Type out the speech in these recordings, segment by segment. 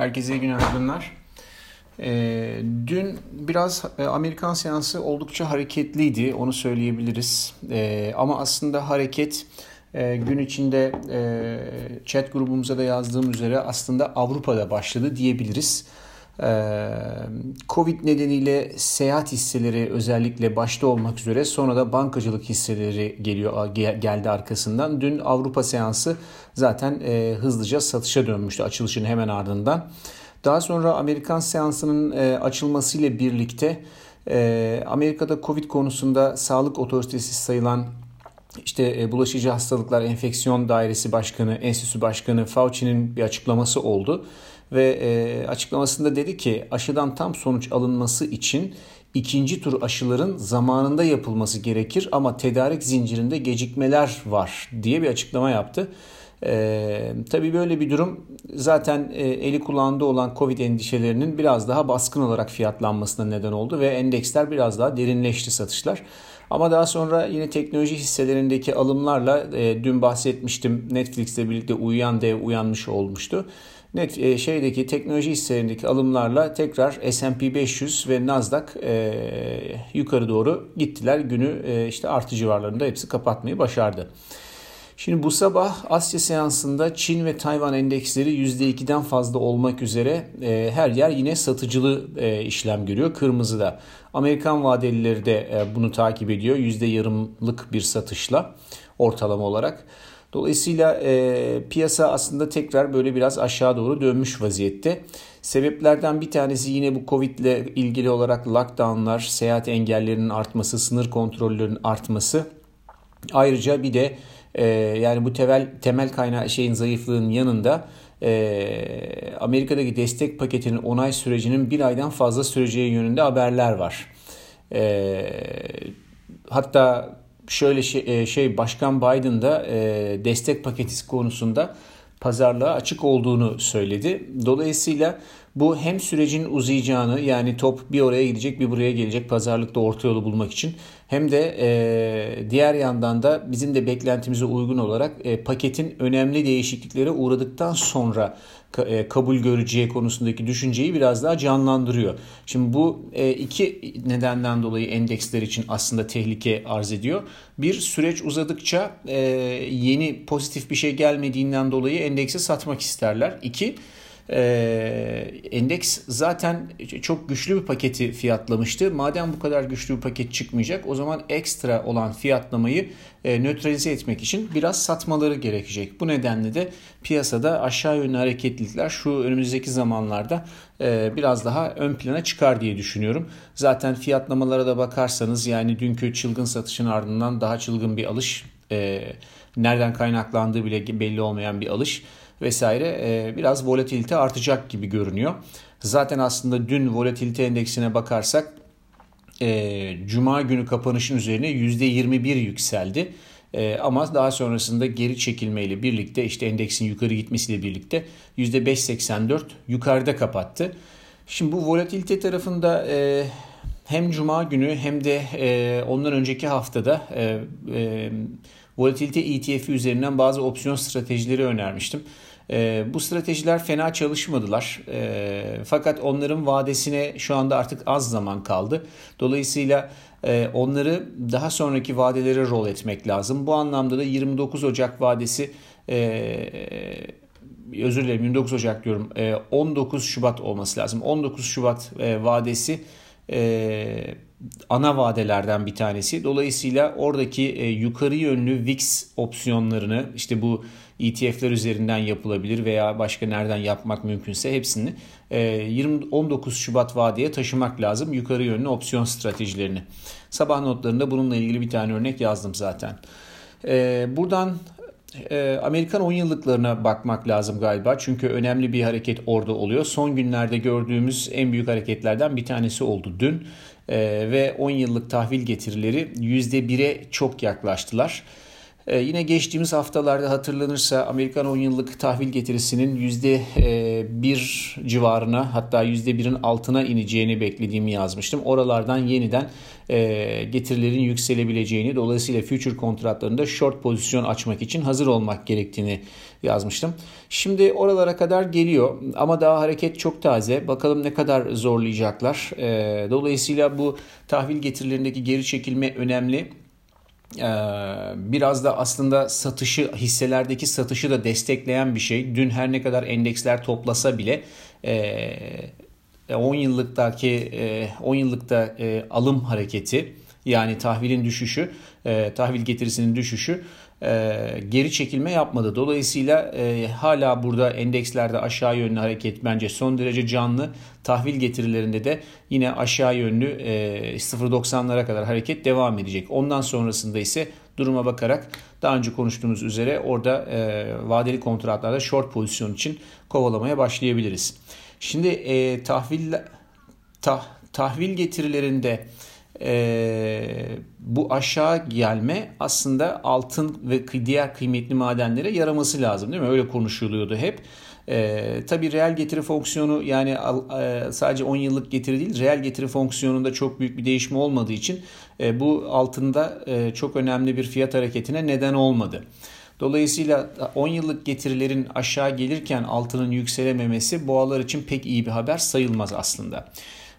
Herkese günaydınlar. E, dün biraz e, Amerikan seansı oldukça hareketliydi, onu söyleyebiliriz. E, ama aslında hareket e, gün içinde e, chat grubumuza da yazdığım üzere aslında Avrupa'da başladı diyebiliriz. Ee, Covid nedeniyle seyahat hisseleri özellikle başta olmak üzere sonra da bankacılık hisseleri geliyor geldi arkasından. Dün Avrupa seansı zaten e, hızlıca satışa dönmüştü açılışın hemen ardından. Daha sonra Amerikan seansının e, açılmasıyla birlikte e, Amerika'da Covid konusunda sağlık otoritesi sayılan işte bulaşıcı hastalıklar enfeksiyon dairesi başkanı, enstitüsü başkanı Fauci'nin bir açıklaması oldu ve e, açıklamasında dedi ki aşıdan tam sonuç alınması için ikinci tur aşıların zamanında yapılması gerekir ama tedarik zincirinde gecikmeler var diye bir açıklama yaptı. Ee, tabii böyle bir durum zaten e, eli kulağında olan Covid endişelerinin biraz daha baskın olarak fiyatlanmasına neden oldu ve endeksler biraz daha derinleşti satışlar. Ama daha sonra yine teknoloji hisselerindeki alımlarla e, dün bahsetmiştim Netflix'le birlikte uyuyan dev uyanmış olmuştu. Net e, şeydeki teknoloji hisselerindeki alımlarla tekrar S&P 500 ve Nasdaq e, yukarı doğru gittiler. Günü e, işte artı civarlarında hepsi kapatmayı başardı. Şimdi bu sabah Asya seansında Çin ve Tayvan endeksleri %2'den fazla olmak üzere e, her yer yine satıcılı e, işlem görüyor. Kırmızıda. Amerikan vadelileri de e, bunu takip ediyor. Yarımlık bir satışla ortalama olarak. Dolayısıyla e, piyasa aslında tekrar böyle biraz aşağı doğru dönmüş vaziyette. Sebeplerden bir tanesi yine bu Covid ile ilgili olarak lockdownlar, seyahat engellerinin artması, sınır kontrollerinin artması. Ayrıca bir de e, yani bu temel temel kaynağı şeyin zayıflığın yanında e, Amerika'daki destek paketinin onay sürecinin bir aydan fazla süreceği yönünde haberler var. E, hatta şöyle şey, e, şey Başkan Biden da e, destek paketi konusunda pazarlığa açık olduğunu söyledi. Dolayısıyla bu hem sürecin uzayacağını yani top bir oraya gidecek bir buraya gelecek pazarlıkta orta yolu bulmak için hem de e, diğer yandan da bizim de beklentimize uygun olarak paketin önemli değişikliklere uğradıktan sonra kabul göreceği konusundaki düşünceyi biraz daha canlandırıyor. Şimdi bu e, iki nedenden dolayı endeksler için aslında tehlike arz ediyor. Bir süreç uzadıkça e, yeni pozitif bir şey gelmediğinden dolayı endeksi satmak isterler. İki ee, endeks zaten çok güçlü bir paketi fiyatlamıştı. Madem bu kadar güçlü bir paket çıkmayacak o zaman ekstra olan fiyatlamayı e, nötralize etmek için biraz satmaları gerekecek. Bu nedenle de piyasada aşağı yönlü hareketlilikler şu önümüzdeki zamanlarda e, biraz daha ön plana çıkar diye düşünüyorum. Zaten fiyatlamalara da bakarsanız yani dünkü çılgın satışın ardından daha çılgın bir alış e, nereden kaynaklandığı bile belli olmayan bir alış vesaire e, biraz volatilite artacak gibi görünüyor. Zaten aslında dün volatilite endeksine bakarsak e, Cuma günü kapanışın üzerine %21 yükseldi. E, ama daha sonrasında geri çekilmeyle birlikte işte endeksin yukarı gitmesiyle birlikte %5.84 yukarıda kapattı. Şimdi bu volatilite tarafında hem Cuma günü hem de ondan önceki haftada volatilite ETF'i üzerinden bazı opsiyon stratejileri önermiştim. E, bu stratejiler fena çalışmadılar. E, fakat onların vadesine şu anda artık az zaman kaldı. Dolayısıyla e, onları daha sonraki vadelere rol etmek lazım. Bu anlamda da 29 Ocak vadesi e, özür dilerim 29 Ocak diyorum 19 Şubat olması lazım. 19 Şubat vadesi ana vadelerden bir tanesi. Dolayısıyla oradaki yukarı yönlü VIX opsiyonlarını işte bu ETF'ler üzerinden yapılabilir veya başka nereden yapmak mümkünse hepsini 20 e, 19 Şubat vadeye taşımak lazım yukarı yönlü opsiyon stratejilerini. Sabah notlarında bununla ilgili bir tane örnek yazdım zaten. E, buradan e, Amerikan 10 yıllıklarına bakmak lazım galiba. Çünkü önemli bir hareket orada oluyor. Son günlerde gördüğümüz en büyük hareketlerden bir tanesi oldu dün. Ve 10 yıllık tahvil getirileri %1'e çok yaklaştılar. Ee, yine geçtiğimiz haftalarda hatırlanırsa Amerikan 10 yıllık tahvil getirisinin %1 civarına hatta %1'in altına ineceğini beklediğimi yazmıştım. Oralardan yeniden e, getirilerin yükselebileceğini dolayısıyla future kontratlarında short pozisyon açmak için hazır olmak gerektiğini yazmıştım. Şimdi oralara kadar geliyor ama daha hareket çok taze. Bakalım ne kadar zorlayacaklar. E, dolayısıyla bu tahvil getirilerindeki geri çekilme önemli. Ee, biraz da aslında satışı hisselerdeki satışı da destekleyen bir şey. Dün her ne kadar endeksler toplasa bile 10 e, yıllıktaki 10 e, yıllıkta e, alım hareketi yani tahvilin düşüşü, tahvil getirisinin düşüşü e, geri çekilme yapmadı. Dolayısıyla e, hala burada endekslerde aşağı yönlü hareket bence son derece canlı. Tahvil getirilerinde de yine aşağı yönlü e, 0.90'lara kadar hareket devam edecek. Ondan sonrasında ise duruma bakarak daha önce konuştuğumuz üzere orada e, vadeli kontratlarda short pozisyon için kovalamaya başlayabiliriz. Şimdi e, tahvil tah, tahvil getirilerinde e, bu aşağı gelme aslında altın ve diğer kıymetli madenlere yaraması lazım değil mi? Öyle konuşuluyordu hep. E, tabii reel getiri fonksiyonu yani e, sadece 10 yıllık getiri değil reel getiri fonksiyonunda çok büyük bir değişme olmadığı için e, bu altında e, çok önemli bir fiyat hareketine neden olmadı. Dolayısıyla 10 yıllık getirilerin aşağı gelirken altının yükselememesi boğalar için pek iyi bir haber sayılmaz aslında.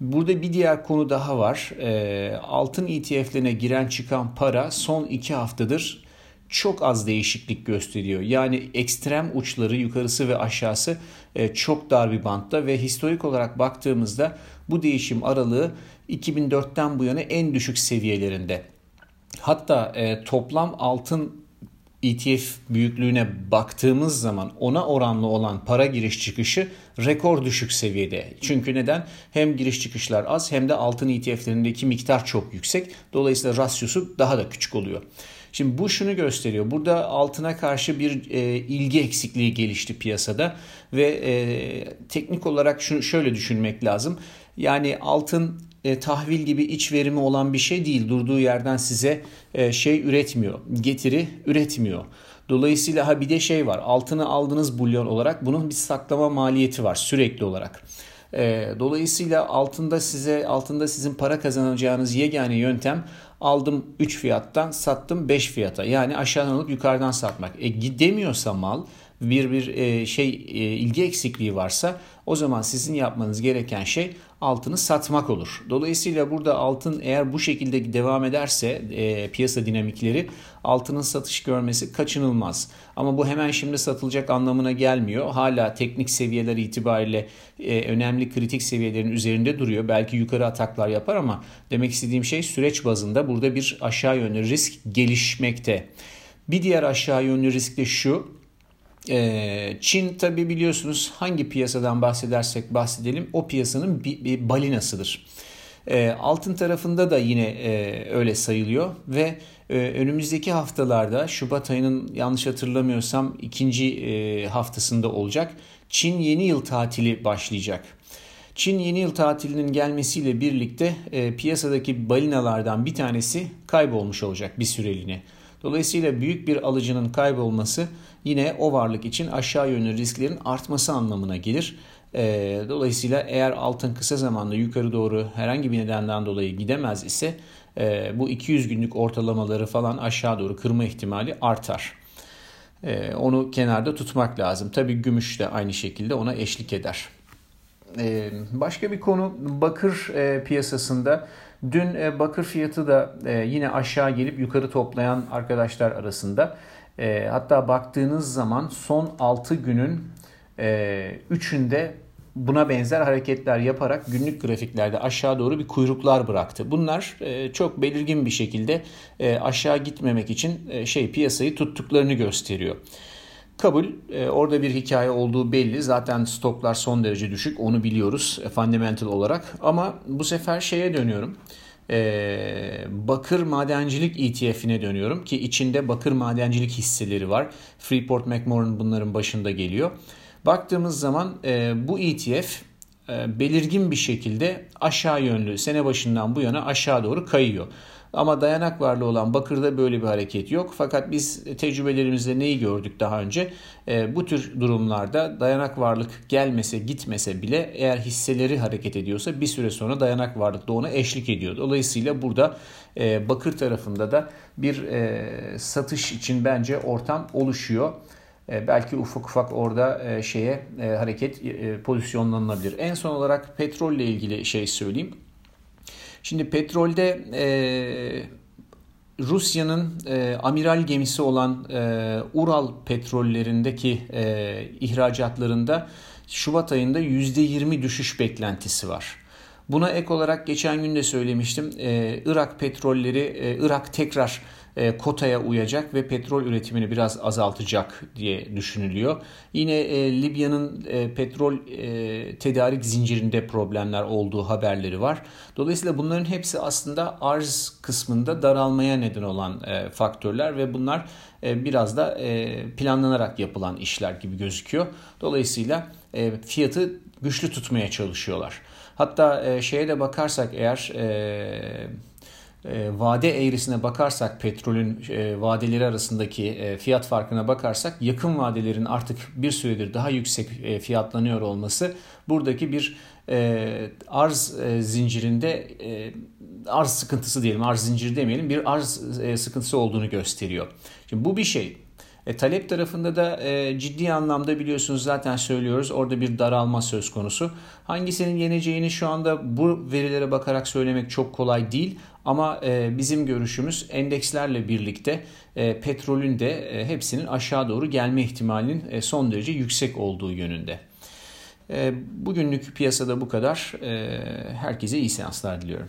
Burada bir diğer konu daha var. E, altın ETF'lerine giren çıkan para son iki haftadır çok az değişiklik gösteriyor. Yani ekstrem uçları yukarısı ve aşağısı e, çok dar bir bantta ve historik olarak baktığımızda bu değişim aralığı 2004'ten bu yana en düşük seviyelerinde. Hatta e, toplam altın ETF büyüklüğüne baktığımız zaman ona oranlı olan para giriş çıkışı rekor düşük seviyede. Çünkü neden? Hem giriş çıkışlar az hem de altın ETF'lerindeki miktar çok yüksek. Dolayısıyla rasyosu daha da küçük oluyor. Şimdi bu şunu gösteriyor. Burada altına karşı bir e, ilgi eksikliği gelişti piyasada ve e, teknik olarak şunu şöyle düşünmek lazım. Yani altın e, tahvil gibi iç verimi olan bir şey değil. Durduğu yerden size e, şey üretmiyor. Getiri üretmiyor. Dolayısıyla ha bir de şey var. Altını aldınız bulyon olarak bunun bir saklama maliyeti var sürekli olarak. E, dolayısıyla altında size altında sizin para kazanacağınız yegane yöntem aldım 3 fiyattan sattım 5 fiyata. Yani aşağıdan alıp yukarıdan satmak. E gidemiyorsa mal bir bir e, şey e, ilgi eksikliği varsa o zaman sizin yapmanız gereken şey altını satmak olur. Dolayısıyla burada altın eğer bu şekilde devam ederse e, piyasa dinamikleri altının satış görmesi kaçınılmaz. Ama bu hemen şimdi satılacak anlamına gelmiyor. Hala teknik seviyeler itibariyle e, önemli kritik seviyelerin üzerinde duruyor. Belki yukarı ataklar yapar ama demek istediğim şey süreç bazında burada bir aşağı yönlü risk gelişmekte. Bir diğer aşağı yönlü risk de şu. Ee, Çin tabi biliyorsunuz hangi piyasadan bahsedersek bahsedelim o piyasanın bir, bir balinasıdır. Ee, altın tarafında da yine e, öyle sayılıyor ve e, önümüzdeki haftalarda Şubat ayının yanlış hatırlamıyorsam ikinci e, haftasında olacak. Çin yeni yıl tatili başlayacak. Çin yeni yıl tatilinin gelmesiyle birlikte piyasadaki balinalardan bir tanesi kaybolmuş olacak bir süreliğine. Dolayısıyla büyük bir alıcının kaybolması yine o varlık için aşağı yönlü risklerin artması anlamına gelir. Ee, dolayısıyla eğer altın kısa zamanda yukarı doğru herhangi bir nedenden dolayı gidemez ise e, bu 200 günlük ortalamaları falan aşağı doğru kırma ihtimali artar. Ee, onu kenarda tutmak lazım. Tabi gümüş de aynı şekilde ona eşlik eder. Ee, başka bir konu bakır e, piyasasında Dün e, bakır fiyatı da e, yine aşağı gelip yukarı toplayan arkadaşlar arasında. E, hatta baktığınız zaman son 6 günün 3'ünde buna benzer hareketler yaparak günlük grafiklerde aşağı doğru bir kuyruklar bıraktı. Bunlar çok belirgin bir şekilde aşağı gitmemek için şey piyasayı tuttuklarını gösteriyor. Kabul. orada bir hikaye olduğu belli. Zaten stoklar son derece düşük. Onu biliyoruz fundamental olarak. Ama bu sefer şeye dönüyorum. bakır madencilik ETF'ine dönüyorum ki içinde bakır madencilik hisseleri var. Freeport McMoran bunların başında geliyor. Baktığımız zaman bu ETF e, belirgin bir şekilde aşağı yönlü sene başından bu yana aşağı doğru kayıyor. Ama dayanak varlığı olan bakırda böyle bir hareket yok. Fakat biz tecrübelerimizde neyi gördük daha önce? E, bu tür durumlarda dayanak varlık gelmese gitmese bile eğer hisseleri hareket ediyorsa bir süre sonra dayanak varlık da ona eşlik ediyor. Dolayısıyla burada e, bakır tarafında da bir e, satış için bence ortam oluşuyor. E, belki ufak ufak orada e, şeye e, hareket pozisyonlanabilir. En son olarak petrolle ilgili şey söyleyeyim. Şimdi petrolde Rusya'nın amiral gemisi olan Ural petrollerindeki ihracatlarında Şubat ayında %20 düşüş beklentisi var. Buna ek olarak geçen gün de söylemiştim. Irak petrolleri, Irak tekrar e, kotaya uyacak ve petrol üretimini biraz azaltacak diye düşünülüyor. Yine e, Libya'nın e, petrol tedarik zincirinde problemler olduğu haberleri var. Dolayısıyla bunların hepsi aslında arz kısmında daralmaya neden olan faktörler ve bunlar biraz da planlanarak yapılan işler gibi gözüküyor. Dolayısıyla fiyatı güçlü tutmaya çalışıyorlar. Hatta şeye de bakarsak eğer e, vade eğrisine bakarsak petrolün e, vadeleri arasındaki e, fiyat farkına bakarsak yakın vadelerin artık bir süredir daha yüksek e, fiyatlanıyor olması buradaki bir e, arz e, zincirinde e, arz sıkıntısı diyelim arz zinciri demeyelim bir arz e, sıkıntısı olduğunu gösteriyor. Şimdi bu bir şey. E, talep tarafında da e, ciddi anlamda biliyorsunuz zaten söylüyoruz orada bir daralma söz konusu. Hangisinin yeneceğini şu anda bu verilere bakarak söylemek çok kolay değil. Ama e, bizim görüşümüz endekslerle birlikte e, petrolün de e, hepsinin aşağı doğru gelme ihtimalinin e, son derece yüksek olduğu yönünde. E, bugünlük piyasada bu kadar. E, herkese iyi seanslar diliyorum.